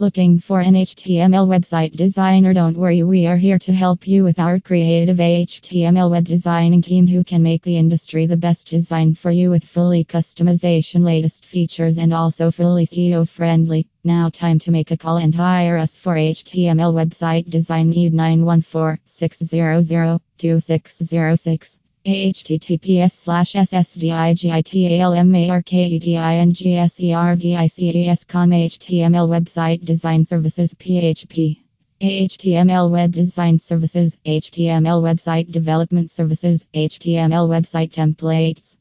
Looking for an HTML website designer? Don't worry, we are here to help you with our creative HTML web designing team who can make the industry the best design for you with fully customization, latest features, and also fully SEO friendly. Now, time to make a call and hire us for HTML website design. Need 914 600 2606 https slash ssdigitalmarketingservices.com HTML website design services PHP HTML web design services HTML website development services HTML website templates